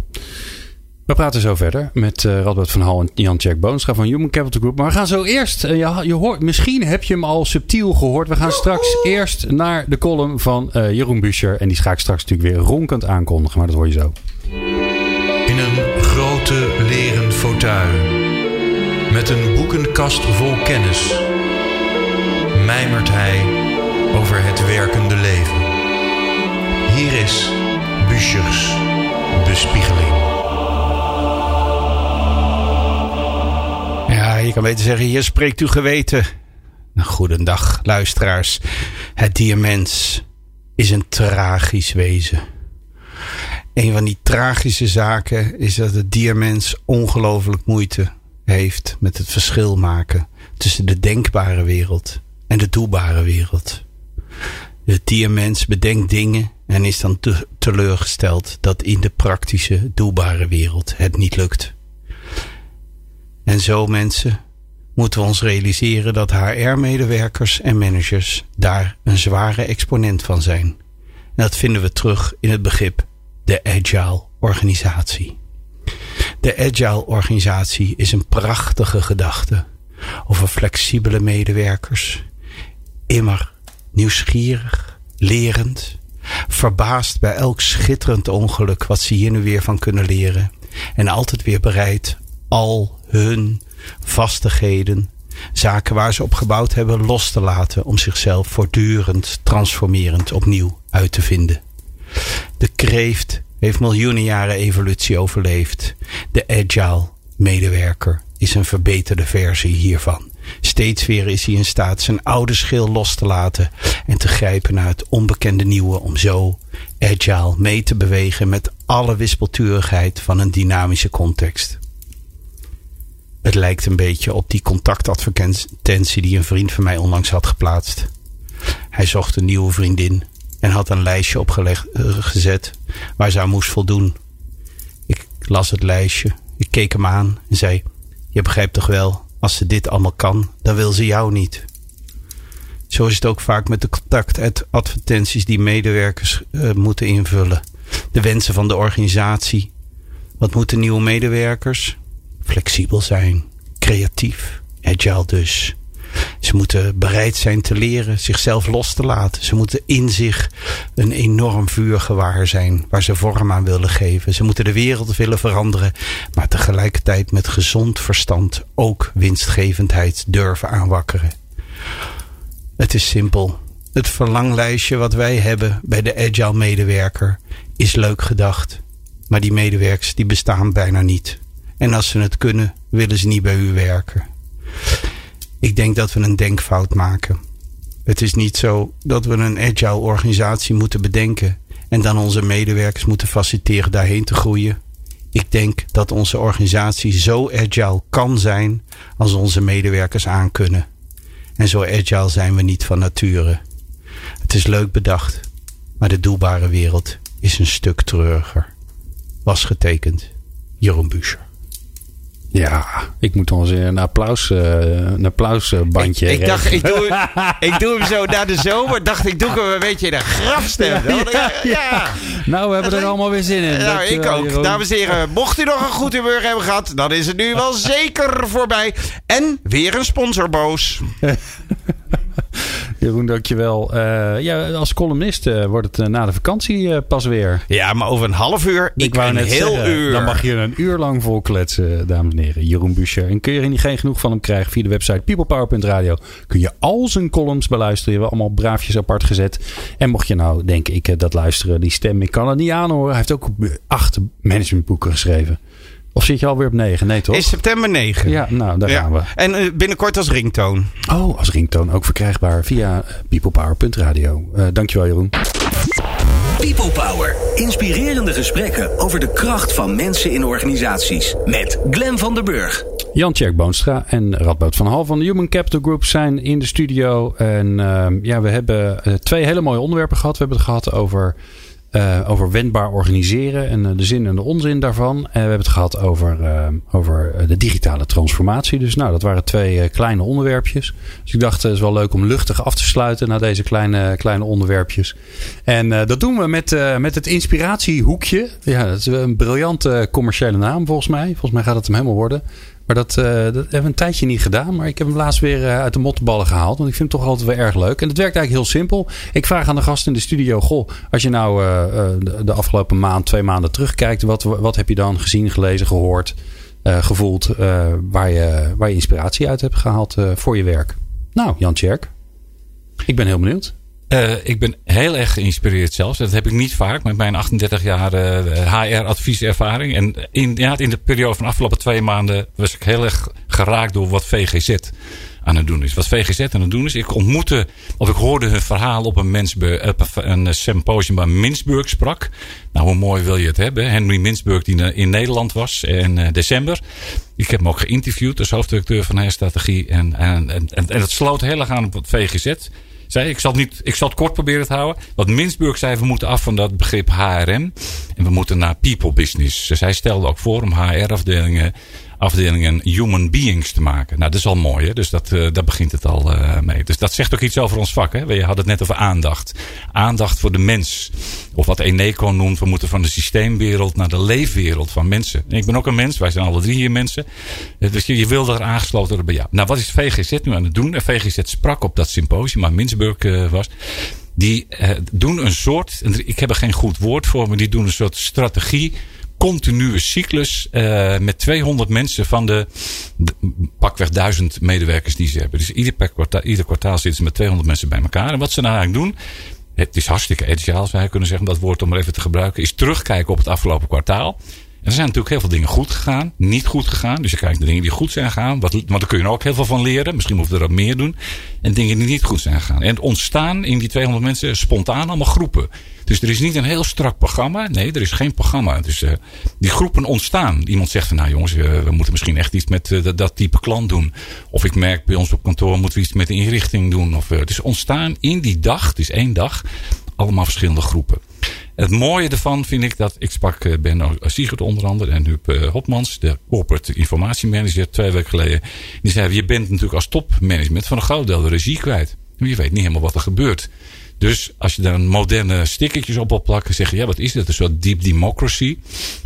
We praten zo verder met uh, Radboud van Hal en Jan-Jack Boonstra van Human Capital Group. Maar we gaan zo eerst, uh, je, hoort, misschien heb je hem al subtiel gehoord. We gaan straks eerst naar de column van uh, Jeroen Buescher. En die ga ik straks natuurlijk weer ronkend aankondigen, maar dat hoor je zo. In een grote leren fauteuil, met een boekenkast vol kennis, mijmert hij over het werkende leven. Hier is Bueschers bespiegeling. Je kan beter zeggen, hier spreekt uw geweten. Nou, goedendag, luisteraars. Het diermens is een tragisch wezen. Een van die tragische zaken is dat het diermens ongelooflijk moeite heeft met het verschil maken tussen de denkbare wereld en de doelbare wereld. Het diermens bedenkt dingen en is dan te teleurgesteld dat in de praktische, doelbare wereld het niet lukt. En zo mensen moeten we ons realiseren dat HR-medewerkers en managers daar een zware exponent van zijn. Dat vinden we terug in het begrip de agile organisatie. De agile organisatie is een prachtige gedachte over flexibele medewerkers, immer nieuwsgierig, lerend, verbaasd bij elk schitterend ongeluk wat ze hier nu weer van kunnen leren en altijd weer bereid al hun vastigheden, zaken waar ze op gebouwd hebben, los te laten om zichzelf voortdurend transformerend opnieuw uit te vinden. De kreeft heeft miljoenen jaren evolutie overleefd. De agile medewerker is een verbeterde versie hiervan. Steeds weer is hij in staat zijn oude schil los te laten en te grijpen naar het onbekende nieuwe om zo agile mee te bewegen met alle wispelturigheid van een dynamische context. Het lijkt een beetje op die contactadvertentie die een vriend van mij onlangs had geplaatst. Hij zocht een nieuwe vriendin en had een lijstje opgelegd, uh, gezet waar ze aan moest voldoen. Ik las het lijstje, ik keek hem aan en zei: Je begrijpt toch wel, als ze dit allemaal kan, dan wil ze jou niet. Zo is het ook vaak met de contactadvertenties die medewerkers uh, moeten invullen. De wensen van de organisatie. Wat moeten nieuwe medewerkers? Flexibel zijn, creatief, agile dus. Ze moeten bereid zijn te leren, zichzelf los te laten. Ze moeten in zich een enorm vuur gewaar zijn waar ze vorm aan willen geven. Ze moeten de wereld willen veranderen, maar tegelijkertijd met gezond verstand ook winstgevendheid durven aanwakkeren. Het is simpel. Het verlanglijstje wat wij hebben bij de agile medewerker is leuk gedacht. Maar die medewerkers die bestaan bijna niet. En als ze het kunnen, willen ze niet bij u werken. Ik denk dat we een denkfout maken. Het is niet zo dat we een agile organisatie moeten bedenken en dan onze medewerkers moeten faciliteren daarheen te groeien. Ik denk dat onze organisatie zo agile kan zijn als onze medewerkers aankunnen. En zo agile zijn we niet van nature. Het is leuk bedacht, maar de doelbare wereld is een stuk treuriger. Was getekend Jeroen Buescher. Ja, ik moet ons een applaus, uh, een applausbandje. Ik, ik dacht, ik doe, ik doe hem zo na de zomer. Dacht ik, doe hem een beetje in een grafstem. Ja, ja, Nou, we hebben er allemaal weer zin in. Nou, ik ook. Jeroen. Dames en heren, mocht u nog een goed humeur hebben gehad, dan is het nu wel zeker voorbij. En weer een sponsorboos. Jeroen, dankjewel. Uh, ja, als columnist uh, wordt het uh, na de vakantie pas weer. Ja, maar over een half uur. Ik, ik wou net heel zeggen, uur. Dan mag je een uur lang vol kletsen, dames en heren. Jeroen Buscher. En kun je er niet geen genoeg van hem krijgen via de website peoplepower.radio. Kun je al zijn columns beluisteren. Je hebben allemaal braafjes apart gezet. En mocht je nou denken, ik dat luisteren, die stem, ik kan het niet aanhoren. Hij heeft ook acht managementboeken geschreven. Of zit je alweer op 9? Nee, toch? Is september 9. Ja, nou, daar ja. gaan we. En uh, binnenkort als ringtoon. Oh, als ringtoon. Ook verkrijgbaar via peoplepower.radio. Uh, dankjewel, Jeroen. People Power. Inspirerende gesprekken over de kracht van mensen in organisaties. Met Glen van der Burg. Jan Tjerk Boonstra en Radboud van Hal van de Human Capital Group zijn in de studio. En uh, ja, we hebben twee hele mooie onderwerpen gehad. We hebben het gehad over uh, over wendbaar organiseren en uh, de zin en de onzin daarvan. En we hebben het gehad over, uh, over de digitale transformatie. Dus nou, dat waren twee kleine onderwerpjes. Dus ik dacht, het is wel leuk om luchtig af te sluiten naar deze kleine, kleine onderwerpjes. En dat doen we met, met het inspiratiehoekje. Ja, dat is een briljante commerciële naam volgens mij. Volgens mij gaat het hem helemaal worden. Maar dat, uh, dat hebben we een tijdje niet gedaan. Maar ik heb hem laatst weer uh, uit de mottenballen gehaald. Want ik vind het toch altijd wel erg leuk. En het werkt eigenlijk heel simpel. Ik vraag aan de gast in de studio. Goh, als je nou uh, de, de, afgelopen maand, twee maanden terugkijkt. Wat, wat heb je dan gezien, gelezen, gehoord, gevoeld. waar, je, waar je inspiratie uit hebt gehaald voor je werk? Nou, Jan Tjerk. Ik ben heel benieuwd. Uh, ik ben heel erg geïnspireerd zelfs. Dat heb ik niet vaak met mijn 38 jaar HR-advieservaring. En in, ja, in de periode van de afgelopen twee maanden was ik heel erg geraakt door wat VGZ aan het doen is. Wat VGZ aan het doen is. Ik ontmoette, of ik hoorde hun verhaal op een, Mensburg, op een symposium waar Mintzburg sprak. Nou, hoe mooi wil je het hebben? Henry Mintzburg die in Nederland was in december. Ik heb hem ook geïnterviewd als hoofddirecteur van HR-strategie. En, en, en, en, en het sloot heel erg aan op het VGZ zei. Ik zal, het niet, ik zal kort proberen te houden. Wat Mintzburg zei, we moeten af van dat begrip HRM. En we moeten naar people business. Dus stelde ook voor om HR-afdelingen afdelingen human beings te maken. Nou, dat is al mooi, hè? dus dat, uh, daar begint het al uh, mee. Dus dat zegt ook iets over ons vak. Hè? Je had het net over aandacht. Aandacht voor de mens. Of wat Eneco noemt, we moeten van de systeemwereld naar de leefwereld van mensen. En ik ben ook een mens, wij zijn alle drie hier mensen. Dus je, je wil er aangesloten worden bij jou. Nou, wat is VGZ nu aan het doen? VGZ sprak op dat symposium waar Mintzburg uh, was die doen een soort, ik heb er geen goed woord voor, maar die doen een soort strategie continue cyclus uh, met 200 mensen van de, de, pakweg 1000 medewerkers die ze hebben. Dus ieder, per kwartaal, ieder kwartaal zitten ze met 200 mensen bij elkaar. En wat ze nou eigenlijk doen, het is hartstikke agile, zou je kunnen zeggen, dat woord om maar even te gebruiken, is terugkijken op het afgelopen kwartaal er zijn natuurlijk heel veel dingen goed gegaan, niet goed gegaan. Dus je kijkt naar dingen die goed zijn gegaan. Wat, want daar kun je ook heel veel van leren. Misschien moeten we er ook meer doen. En dingen die niet goed zijn gegaan. En het ontstaan in die 200 mensen spontaan allemaal groepen. Dus er is niet een heel strak programma. Nee, er is geen programma. Dus uh, die groepen ontstaan. Iemand zegt van nou jongens, uh, we moeten misschien echt iets met uh, dat, type klant doen. Of ik merk bij ons op kantoor moeten we iets met de inrichting doen. Of, dus ontstaan in die dag, het is één dag, allemaal verschillende groepen. Het mooie ervan vind ik dat ik sprak eh, Benno Siegert onder andere en Huub eh, Hopmans, de corporate informatiemanager, twee weken geleden. Die zei: Je bent natuurlijk als topmanagement van een groot deel de regie kwijt. Je weet niet helemaal wat er gebeurt. Dus als je daar moderne stickertjes op wil plakken, zeg je: Ja, wat is dat? Een soort deep democracy,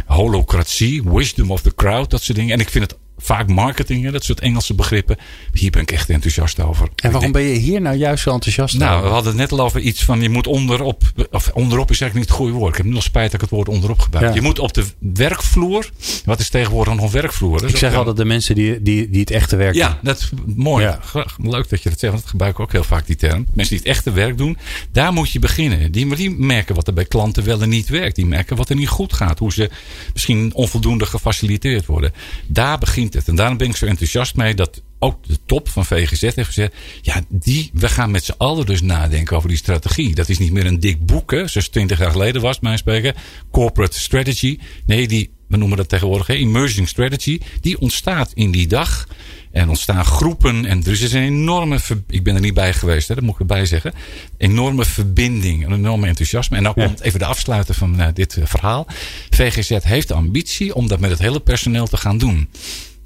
holocratie, wisdom of the crowd, dat soort dingen. En ik vind het vaak marketing, dat soort Engelse begrippen. Hier ben ik echt enthousiast over. En waarom ben je hier nou juist zo enthousiast nou, over? we hadden het net al over iets van je moet onderop, of onderop is eigenlijk niet het goede woord. Ik heb nog spijt dat ik het woord onderop gebruik. Je moet op de werkvloer, wat is tegenwoordig nog werkvloer? ik zeg altijd de mensen die, die, die het echte werk ja, doen. Ja, dat is mooi. Ja. Leuk dat je dat zegt, want ik gebruik ook heel vaak die term. Mensen die het echte werk doen, daar moet je beginnen. Die, die merken wat er bij klanten wel en niet werkt. Die merken wat er niet goed gaat. Hoe ze misschien onvoldoende gefaciliteerd worden. Daar het. En daarom ben ik zo enthousiast mee dat ook de top van VGZ heeft gezegd: ja, die, we gaan met z'n allen dus nadenken over die strategie. Dat is niet meer een dik boek, hè, zoals 20 jaar geleden was, mijn spreken. Corporate strategy. Nee, die, we noemen dat tegenwoordig hè, emerging strategy. Die ontstaat in die dag. En ontstaan groepen. En er is een enorme. Ik ben er niet bij geweest, hè, dat moet ik erbij zeggen. Enorme verbinding. Een enorme enthousiasme. En dan komt even de afsluiten van uh, dit uh, verhaal. VGZ heeft de ambitie om dat met het hele personeel te gaan doen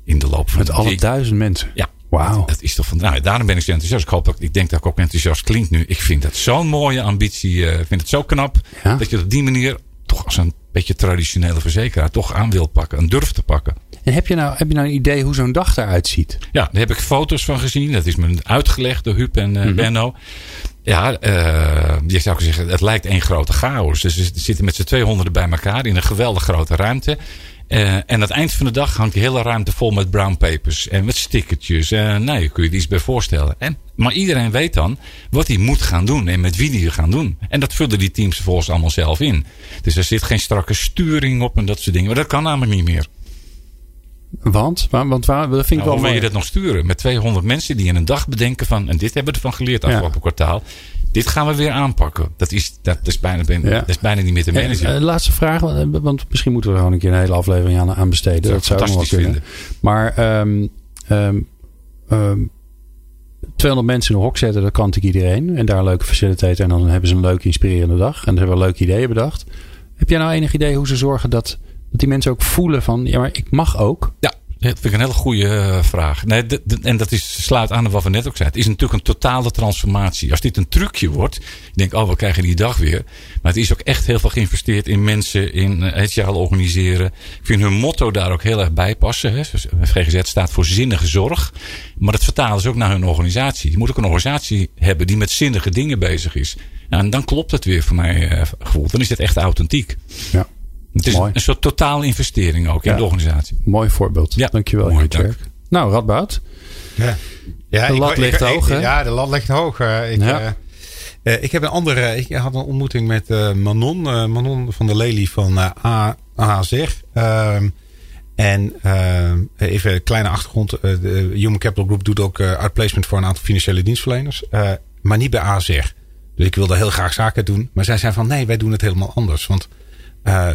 in de loop van Met alle duizend mensen? Ja. Wauw. Dat is toch van. Nou, daarom ben ik zo enthousiast. Ik, hoop dat, ik denk dat ik ook enthousiast klink nu. Ik vind dat zo'n mooie ambitie. Ik uh, vind het zo knap. Ja? Dat je op die manier toch als een beetje traditionele verzekeraar toch aan wil pakken. En durft te pakken. En heb je nou, heb je nou een idee hoe zo'n dag eruit ziet? Ja, daar heb ik foto's van gezien. Dat is me uitgelegd door Huub en uh. Benno. Ja, uh, je zou zeggen, het lijkt één grote chaos. Dus ze zitten met z'n tweehonderden bij elkaar in een geweldig grote ruimte. Uh, en aan het eind van de dag hangt die hele ruimte vol met brown papers en met stickertjes. Uh, nou, je kun je er iets bij voorstellen. En, maar iedereen weet dan wat hij moet gaan doen en met wie hij gaan doen. En dat vullen die teams vervolgens allemaal zelf in. Dus er zit geen strakke sturing op en dat soort dingen. Maar dat kan namelijk niet meer. Want? Want waar, dat vind ik nou, wel wil je dat nog sturen? Met 200 mensen die in een dag bedenken van... en dit hebben we ervan geleerd afgelopen ja. kwartaal dit gaan we weer aanpakken. Dat is, dat is, bijna, ja. dat is bijna niet meer te managen. En, uh, laatste vraag, want misschien moeten we er gewoon een keer een hele aflevering aan, aan besteden. Dat, dat zou ik wel kunnen. Vinden. Maar um, um, um, 200 mensen in een hok zetten, dat kan natuurlijk iedereen. En daar een leuke faciliteit. En dan hebben ze een leuke, inspirerende dag. En ze hebben leuke ideeën bedacht. Heb jij nou enig idee hoe ze zorgen dat, dat die mensen ook voelen van... ja, maar ik mag ook? Ja, dat vind ik een hele goede uh, vraag. Nee, en dat is, sluit aan op wat we net ook zeiden. Het is natuurlijk een totale transformatie. Als dit een trucje wordt, ik denk, oh, we krijgen die dag weer. Maar het is ook echt heel veel geïnvesteerd in mensen, in uh, het jaar organiseren. Ik vind hun motto daar ook heel erg bij passen. Hè. VGZ staat voor zinnige zorg. Maar dat vertalen ze ook naar hun organisatie. Je moet ook een organisatie hebben die met zinnige dingen bezig is. Nou, en dan klopt het weer voor mij gevoel. Dan is het echt authentiek. Ja. Het is Mooi. een soort totale investering ook in de organisatie. Mooi voorbeeld. Ja. Dankjewel. Mooi, dank. Nou, Radboud. Ja. Ja, de lat ik, ligt ik, hoog, hè? Ja, de lat ligt hoog. Uh, ik, ja. uh, Uh, ik heb een andere. Ik had een ontmoeting met uh, Manon. Uh, Manon van der Lely van uh, AHZR. Ehm, en even een kleine achtergrond. de Human Capital Group doet ook outplacement voor een aantal financiële dienstverleners. maar niet bij AHZR. Dus ik wilde heel graag zaken doen. Maar zij zijn van nee, wij doen het helemaal anders. Want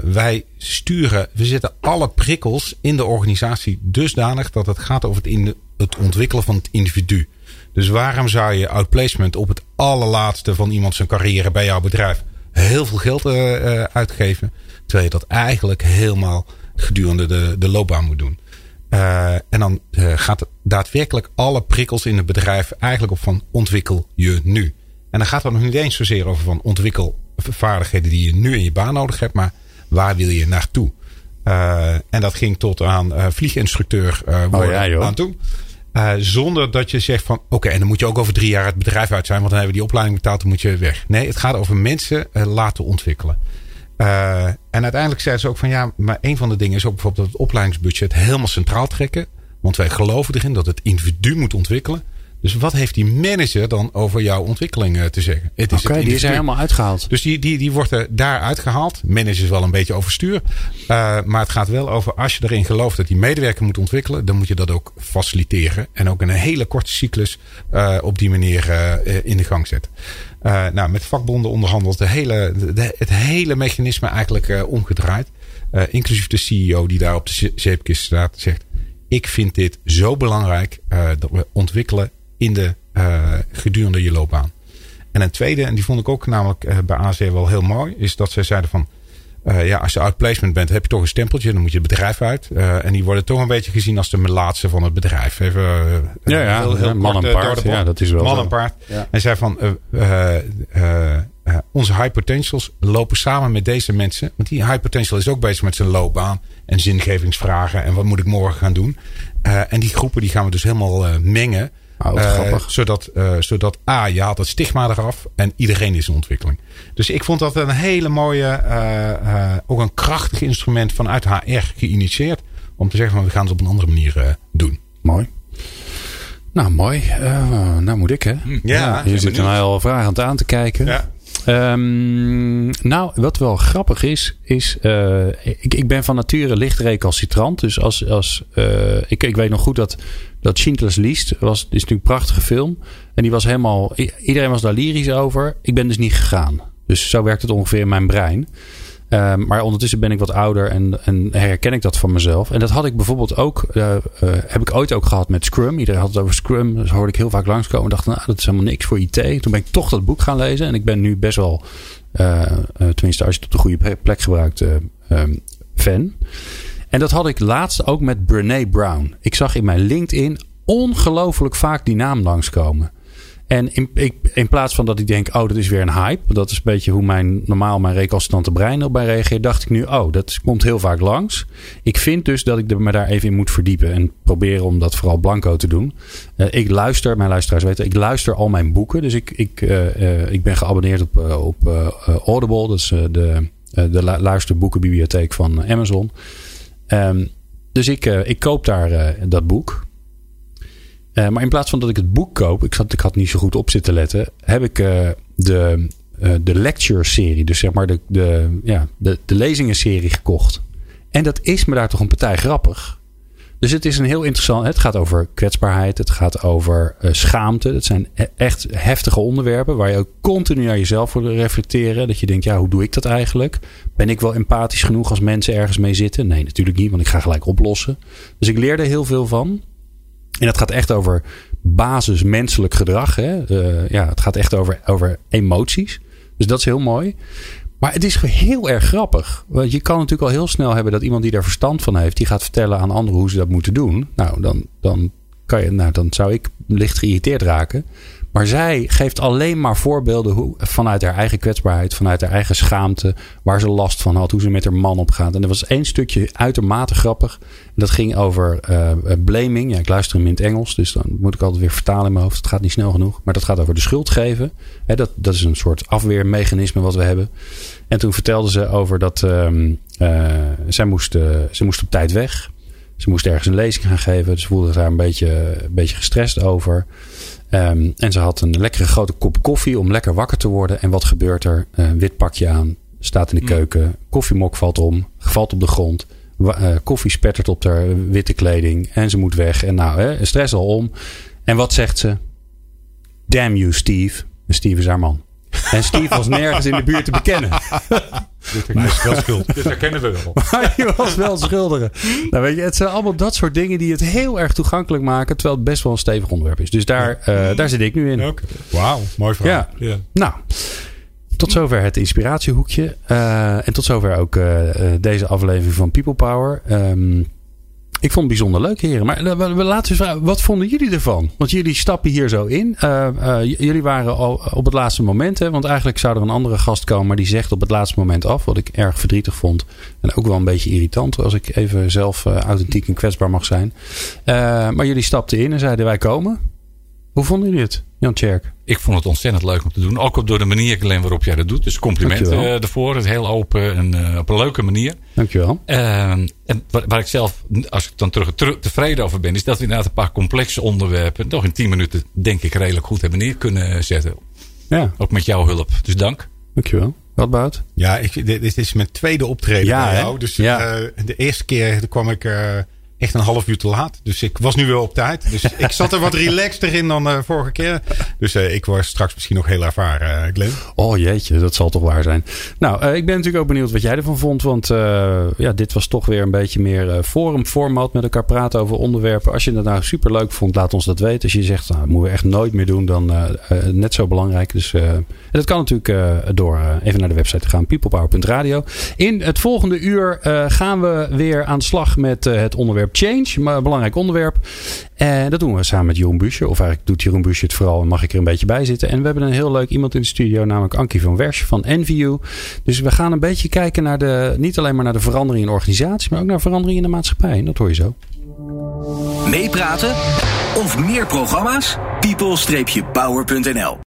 wij sturen, we zetten alle prikkels in de organisatie dusdanig dat het gaat over het, in, het ontwikkelen van het individu. Dus waarom zou je outplacement op het allerlaatste van iemand zijn carrière bij jouw bedrijf heel veel geld uh, uitgeven. Terwijl je dat eigenlijk helemaal gedurende de, de loopbaan moet doen. En dan gaat daadwerkelijk alle prikkels in het bedrijf eigenlijk op van ontwikkel je nu. En dan gaat het nog niet eens zozeer over van ontwikkel vaardigheden die je nu in je baan nodig hebt, maar waar wil je naartoe? en dat ging tot aan vlieginstructeur worden oh ja, aan toe. Uh, zonder dat je zegt van oké, en dan moet je ook over drie jaar het bedrijf uit zijn, want dan hebben we die opleiding betaald, dan moet je weg. Nee, het gaat over mensen uh, laten ontwikkelen. Uh, en uiteindelijk zeiden ze ook van ja, maar een van de dingen is ook bijvoorbeeld het opleidingsbudget helemaal centraal trekken. Want wij geloven erin dat het individu moet ontwikkelen. Dus wat heeft die manager dan over jouw ontwikkeling eh, te zeggen? Oké, die is er helemaal uitgehaald. Dus die, die, die wordt er daar uitgehaald. Manager is wel een beetje overstuur. Uh, maar het gaat wel over als je erin gelooft dat die medewerker moet ontwikkelen. Dan moet je dat ook faciliteren. En ook in een hele korte cyclus uh, op die manier in de gang zetten. nou, met vakbonden onderhandeld de hele, de, het hele mechanisme eigenlijk omgedraaid. inclusief de CEO die daar op de zeepkist staat. Zegt ik vind dit zo belangrijk dat we ontwikkelen in de uh, gedurende je loopbaan. En een tweede, en die vond ik ook namelijk uh, bij AZ wel heel mooi, is dat zij zeiden van uh, ja, als je outplacement bent, heb je toch een stempeltje. Dan moet je het bedrijf uit. Uh, en die worden toch een beetje gezien als de melaatse van het bedrijf. Even, ja, ja, heel, heel man en paard. Ja, dat is wel Man en paard. Ja. En zei van, onze high potentials lopen samen met deze mensen. Want die high potential is ook bezig met zijn loopbaan. En zingevingsvragen. En wat moet ik morgen gaan doen. en die groepen die gaan we dus helemaal mengen. Oh, uh, zodat, uh, zodat A, je haalt het stigma eraf en iedereen is in ontwikkeling. Dus ik vond dat een hele mooie, uh, ook een krachtig instrument vanuit HR geïnitieerd. Om te zeggen van we gaan het op een andere manier doen. Mooi. Nou, mooi. nou moet ik hè. Hm. Ja, je zit er mij al vragend aan te kijken. Ja. Um, nou, wat wel grappig is, is uh, ik, ik ben van nature licht. Dus als, als uh, ik, ik weet nog goed dat, dat Schindler's List was, is natuurlijk een prachtige film. En die was helemaal, iedereen was daar lyrisch over. Ik ben dus niet gegaan. Dus zo werkt het ongeveer in mijn brein. Ehm, maar ondertussen ben ik wat ouder en, en, herken ik dat van mezelf. En dat had ik bijvoorbeeld ook, uh, uh, heb ik ooit ook gehad met Scrum. Iedereen had het over Scrum. Dus hoorde ik heel vaak langskomen. En dacht, nou, dat is helemaal niks voor IT. Toen ben ik toch dat boek gaan lezen. En ik ben nu best wel, uh, tenminste als je het op de goede plek gebruikt, um, fan. En dat had ik laatst ook met Brene Brown. Ik zag in mijn LinkedIn ongelooflijk vaak die naam langskomen. En in, in plaats van dat ik denk, oh, dat is weer een hype. Dat is een beetje hoe mijn normaal mijn recalcitrante brein op bij reageert. Dacht ik nu, oh, dat komt heel vaak langs. Ik vind dus dat ik me daar even in moet verdiepen. En proberen om dat vooral blanco te doen. Uh, ik luister, mijn luisteraars weten, ik luister al mijn boeken. Dus ik, ik, uh, uh, ik ben geabonneerd op, op Audible. Dat is de, de luisterboekenbibliotheek van Amazon. Um, dus ik, ik koop daar dat boek. Uh, maar in plaats van dat ik het boek koop, ik, zat, ik had niet zo goed op zitten letten, heb ik uh, de, uh, de lecture serie, dus zeg maar de, de, ja, de, de lezingen-serie gekocht. En dat is me daar toch een partij grappig. Dus het is een heel interessant. Het gaat over kwetsbaarheid. Het gaat over schaamte. Dat zijn e-, echt heftige onderwerpen. Waar je ook continu naar jezelf voor reflecteren. Dat je denkt, ja, hoe doe ik dat eigenlijk? Ben ik wel empathisch genoeg als mensen ergens mee zitten? Nee, natuurlijk niet, want ik ga gelijk oplossen. Dus ik leerde heel veel van. En dat gaat echt over basis menselijk gedrag. Hè? Uh, ja, het gaat echt over, over emoties. Dus dat is heel mooi. Maar het is heel erg grappig. Want je kan natuurlijk al heel snel hebben dat iemand die daar verstand van heeft, die gaat vertellen aan anderen hoe ze dat moeten doen. Nou, dan, dan, kan je, nou, dan zou ik licht geïrriteerd raken. Maar zij geeft alleen maar voorbeelden hoe, vanuit haar eigen kwetsbaarheid, vanuit haar eigen schaamte, waar ze last van had, hoe ze met haar man opgaat. En er was één stukje uitermate grappig. Dat ging over uh, blaming. Ja, ik luister hem in het Engels, dus dan moet ik altijd weer vertalen in mijn hoofd. Het gaat niet snel genoeg. Maar dat gaat over de schuld geven. dat, dat is een soort afweermechanisme wat we hebben. En toen vertelde ze over dat um, uh, zij, moest, ze moest op tijd weg. Ze moest ergens een lezing gaan geven. Dus voelde zich daar een beetje, een beetje gestrest over. Ehm, en ze had een lekkere grote kop koffie om lekker wakker te worden. En wat gebeurt er? Een wit pakje aan, staat in de keuken. Koffiemok valt om, valt op de grond. Eh, koffie spettert op haar witte kleding. En ze moet weg. En nou, hè, stress al om. En wat zegt ze? Damn you, Steve. En Steve is haar man. En Steve was nergens in de buurt te bekennen. Hij is wel. Dit herkennen we wel. Maar je was wel schuldigen. Nou, weet je, het zijn allemaal dat soort dingen die het heel erg toegankelijk maken. Terwijl het best wel een stevig onderwerp is. Dus daar, eh, daar zit ik nu in. Wauw, mooi verhaal. Ja. Nou, tot zover het inspiratiehoekje. Eh, en tot zover ook eh, deze aflevering van People Power. Ehm, ik vond het bijzonder leuk, heren. Maar eh, we, we laten vragen, wat vonden jullie ervan? Want jullie stappen hier zo in. Eh, eh, jullie waren al op het laatste moment. Hè, want eigenlijk zou er een andere gast komen. Maar die zegt op het laatste moment af. Wat ik erg verdrietig vond. En ook wel een beetje irritant. Als ik even zelf authentiek en kwetsbaar mag zijn. Maar jullie stapten in en zeiden wij komen. Hoe vonden jullie het, Jan Tjerk? Ik vond het ontzettend leuk om te doen. Ook op door de manier Glenn, waarop jij dat doet. Dus complimenten Dankjewel. eh, ervoor. Het is heel open en eh, op een leuke manier. Dankjewel. Ehm, en waar, waar ik zelf, als ik dan terug, tevreden over ben, is dat we inderdaad een paar complexe onderwerpen toch in 10 minuten, denk ik, redelijk goed hebben neer kunnen zetten. Ja. Ook met jouw hulp. Dus dank. Dankjewel. Wat Bout? Ja, ik, dit, dit is mijn tweede optreden Ja, bij jou. Dus Ja. eh, de eerste keer kwam ik eh, echt een half uur te laat. Dus ik was nu wel op tijd. Dus ik zat er wat relaxter in dan de vorige keer. Dus eh, ik word straks misschien nog heel ervaren, eh, Glenn. Oh jeetje, dat zal toch waar zijn. Nou, eh, ik ben natuurlijk ook benieuwd wat jij ervan vond. Want eh, ja, dit was toch weer een beetje meer eh forumformat. Met elkaar praten over onderwerpen. Als je het nou super leuk vond, laat ons dat weten. Als je zegt, nou, dat moeten we echt nooit meer doen. Dan eh, eh, net zo belangrijk. Dus eh, en dat kan natuurlijk eh, door eh, even naar de website te gaan. peoplepower.radio. In het volgende uur eh, gaan we weer aan de slag met eh, het onderwerp change. Maar een belangrijk onderwerp. En dat doen we samen met Jeroen Busje. Of eigenlijk doet Jeroen Busje het vooral en mag ik er een beetje bij zitten. En we hebben een heel leuk iemand in de studio, namelijk Ankie van Wersch van NVU. Dus we gaan een beetje kijken naar de, niet alleen maar naar de verandering in de organisatie, maar ook naar verandering in de maatschappij. En dat hoor je zo. Meepraten of meer programma's? people-power.nl